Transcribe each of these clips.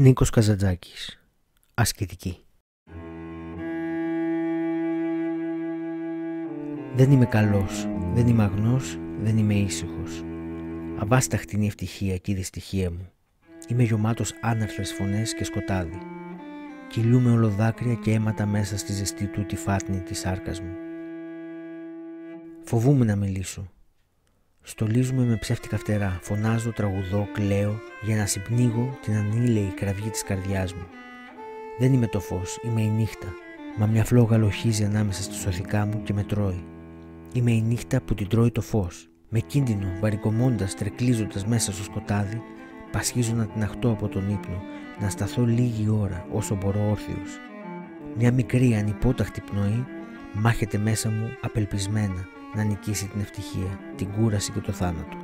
Νίκος Καζαντζάκης Ασκητική Δεν είμαι καλός, δεν είμαι αγνός, δεν είμαι ήσυχος. Αβάσταχτη είναι η ευτυχία και η δυστυχία μου. Είμαι γεμάτος άναρθρες φωνές και σκοτάδι. Κυλούμε ολοδάκρυα και αίματα μέσα στη ζεστή του τη φάτνη της σάρκας μου. Φοβούμαι να μιλήσω. Στολίζουμε με ψεύτικα φτερά, φωνάζω, τραγουδώ, κλαίω για να συμπνίγω την ανήλαιη κραυγή της καρδιάς μου. Δεν είμαι το φως, είμαι η νύχτα, μα μια φλόγα λοχίζει ανάμεσα στη σωθικά μου και με τρώει. Είμαι η νύχτα που την τρώει το φως. Με κίνδυνο, βαρικομώντας, τρεκλίζοντας μέσα στο σκοτάδι, πασχίζω να την αχτώ από τον ύπνο, να σταθώ λίγη ώρα όσο μπορώ όρθιος. Μια μικρή ανυπόταχτη πνοή μάχεται μέσα μου απελπισμένα να νικήσει την ευτυχία, την κούραση και το θάνατο.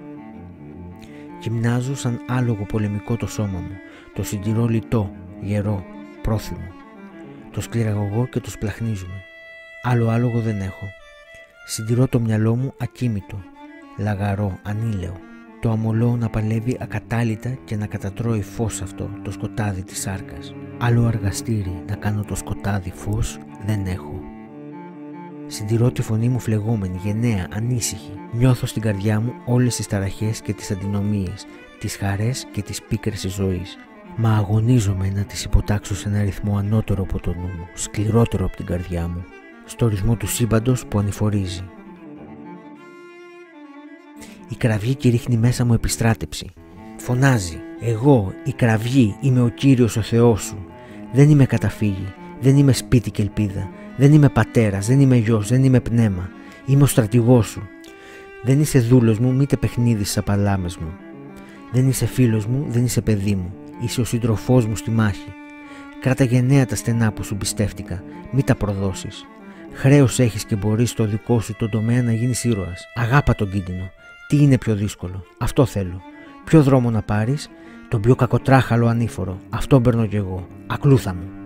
Γυμνάζω σαν άλογο πολεμικό το σώμα μου, το συντηρώ λιτό, γερό, πρόθυμο. Το σκληραγωγώ και το σπλαχνίζουμε. Άλλο άλογο δεν έχω. Συντηρώ το μυαλό μου ακίμητο, λαγαρό, ανήλαιο. Το αμολώ να παλεύει ακατάλητα και να κατατρώει φως αυτό, το σκοτάδι της σάρκας. Άλλο αργαστήρι να κάνω το σκοτάδι φως δεν έχω. Συντηρώ τη φωνή μου φλεγόμενη, γενναία, ανήσυχη. Νιώθω στην καρδιά μου όλες τις ταραχές και τις αντινομίες, τις χαρές και τις πίκρες της ζωής. Μα αγωνίζομαι να τις υποτάξω σε ένα ρυθμό ανώτερο από το νου μου, σκληρότερο από την καρδιά μου, στο ρυθμό του σύμπαντος που ανηφορίζει. Η κραυγή κηρύχνει μέσα μου επιστράτεψη. Φωνάζει «Εγώ, η κραυγή, είμαι ο Κύριος ο Θεός σου. Δεν είμαι καταφύγη, δεν είμαι σπίτι και ελπίδα, δεν είμαι πατέρας, δεν είμαι γιος, δεν είμαι πνεύμα. Είμαι ο στρατηγός σου. Δεν είσαι δούλος μου, μήτε παιχνίδι στι απαλάμες μου. Δεν είσαι φίλος μου, δεν είσαι παιδί μου. Είσαι ο σύντροφός μου στη μάχη. Κράτα γενναία τα στενά που σου πιστεύτηκα, μη τα προδώσεις. Χρέος έχεις και μπορείς στο δικό σου τον τομέα να γίνεις ήρωας. Αγάπα τον κίνδυνο. Τι είναι πιο δύσκολο; Αυτό θέλω. Ποιο δρόμο να πάρεις, τον πιο κακοτράχαλο ανήφορο. Αυτό παίρνω κι εγώ. Ακλούθα μου.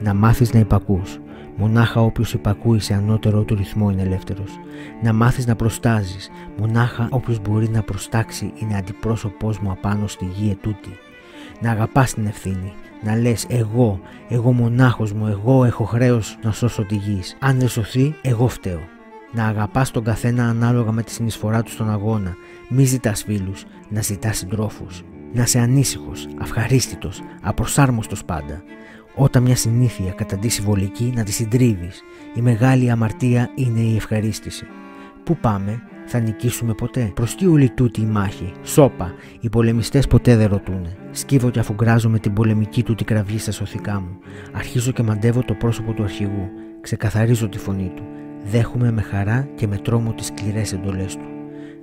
Να μάθεις να υπακούς. Μονάχα όποιος υπακούεις σε ανώτερο του ρυθμό είναι ελεύθερος. Να μάθεις να προστάζεις. Μονάχα όποιος μπορεί να προστάξει είναι αντιπρόσωπός μου απάνω στη γη ετούτη. Να αγαπάς την ευθύνη. Να λες εγώ, εγώ μονάχος μου, εγώ έχω χρέος να σώσω τη γη. Αν δεν σωθεί, εγώ φταίω. Να αγαπάς τον καθένα ανάλογα με τη συνεισφορά του στον αγώνα. Μη ζητάς φίλους, να ζητάς συντρόφους. Να σε ανήσυχος, ευχαρίστητος, απροσάρμοστος πάντα. Όταν μια συνήθεια καταντήσει βολική να τη συντρίβεις. Η μεγάλη αμαρτία είναι η ευχαρίστηση. Πού πάμε, θα νικήσουμε ποτέ; Προς τι όλη τούτη η μάχη; Σώπα, οι πολεμιστές ποτέ δεν ρωτούνε. Σκύβω και αφουγκράζω με την πολεμική του την κραυγή στα σωθικά μου. Αρχίζω και μαντεύω το πρόσωπο του αρχηγού. Ξεκαθαρίζω τη φωνή του. Δέχομαι με χαρά και με τρόμο τις σκληρές εντολές του.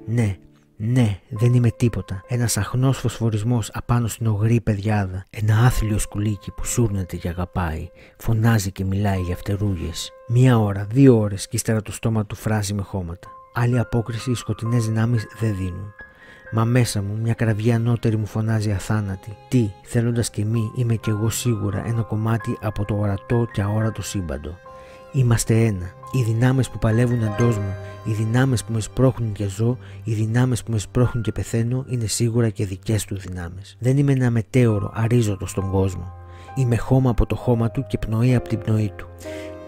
Ναι, ναι, δεν είμαι τίποτα. Ένας αχνός φωσφορισμός απάνω στην ογρή παιδιάδα. Ένα άθλιο σκουλίκι που σούρνεται και αγαπάει. Φωνάζει και μιλάει για φτερούγες. Μία ώρα, δύο ώρες και ύστερα το στόμα του φράζει με χώματα. Άλλη απόκριση οι σκοτεινές δυνάμεις δεν δίνουν. Μα μέσα μου μια κραυγή ανώτερη μου φωνάζει αθάνατη. Τι, θέλοντας και μη, είμαι κι εγώ σίγουρα ένα κομμάτι από το ορατό και αόρατο σύμπαντο. Είμαστε ένα. Οι δυνάμεις που παλεύουν εντός μου, οι δυνάμεις που με σπρώχνουν και ζω, οι δυνάμεις που με σπρώχνουν και πεθαίνω είναι σίγουρα και δικές του δυνάμεις. Δεν είμαι ένα μετέωρο αρίζωτος στον κόσμο. Είμαι χώμα από το χώμα του και πνοή από την πνοή του.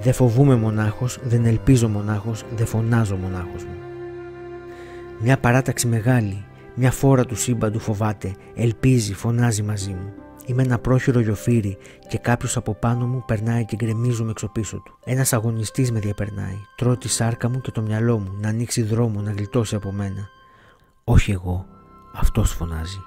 Δεν φοβούμαι μονάχος, δεν ελπίζω μονάχος, δεν φωνάζω μονάχος μου. Μια παράταξη μεγάλη, μια φόρα του σύμπαντου φοβάται, ελπίζει, φωνάζει μαζί μου. Είμαι ένα πρόχειρο γιοφύρι και κάποιος από πάνω μου περνάει και γκρεμίζουμε έξω πίσω του. Ένας αγωνιστής με διαπερνάει. Τρώω τη σάρκα μου και το μυαλό μου να ανοίξει δρόμο να γλιτώσει από μένα. Όχι εγώ, αυτός φωνάζει.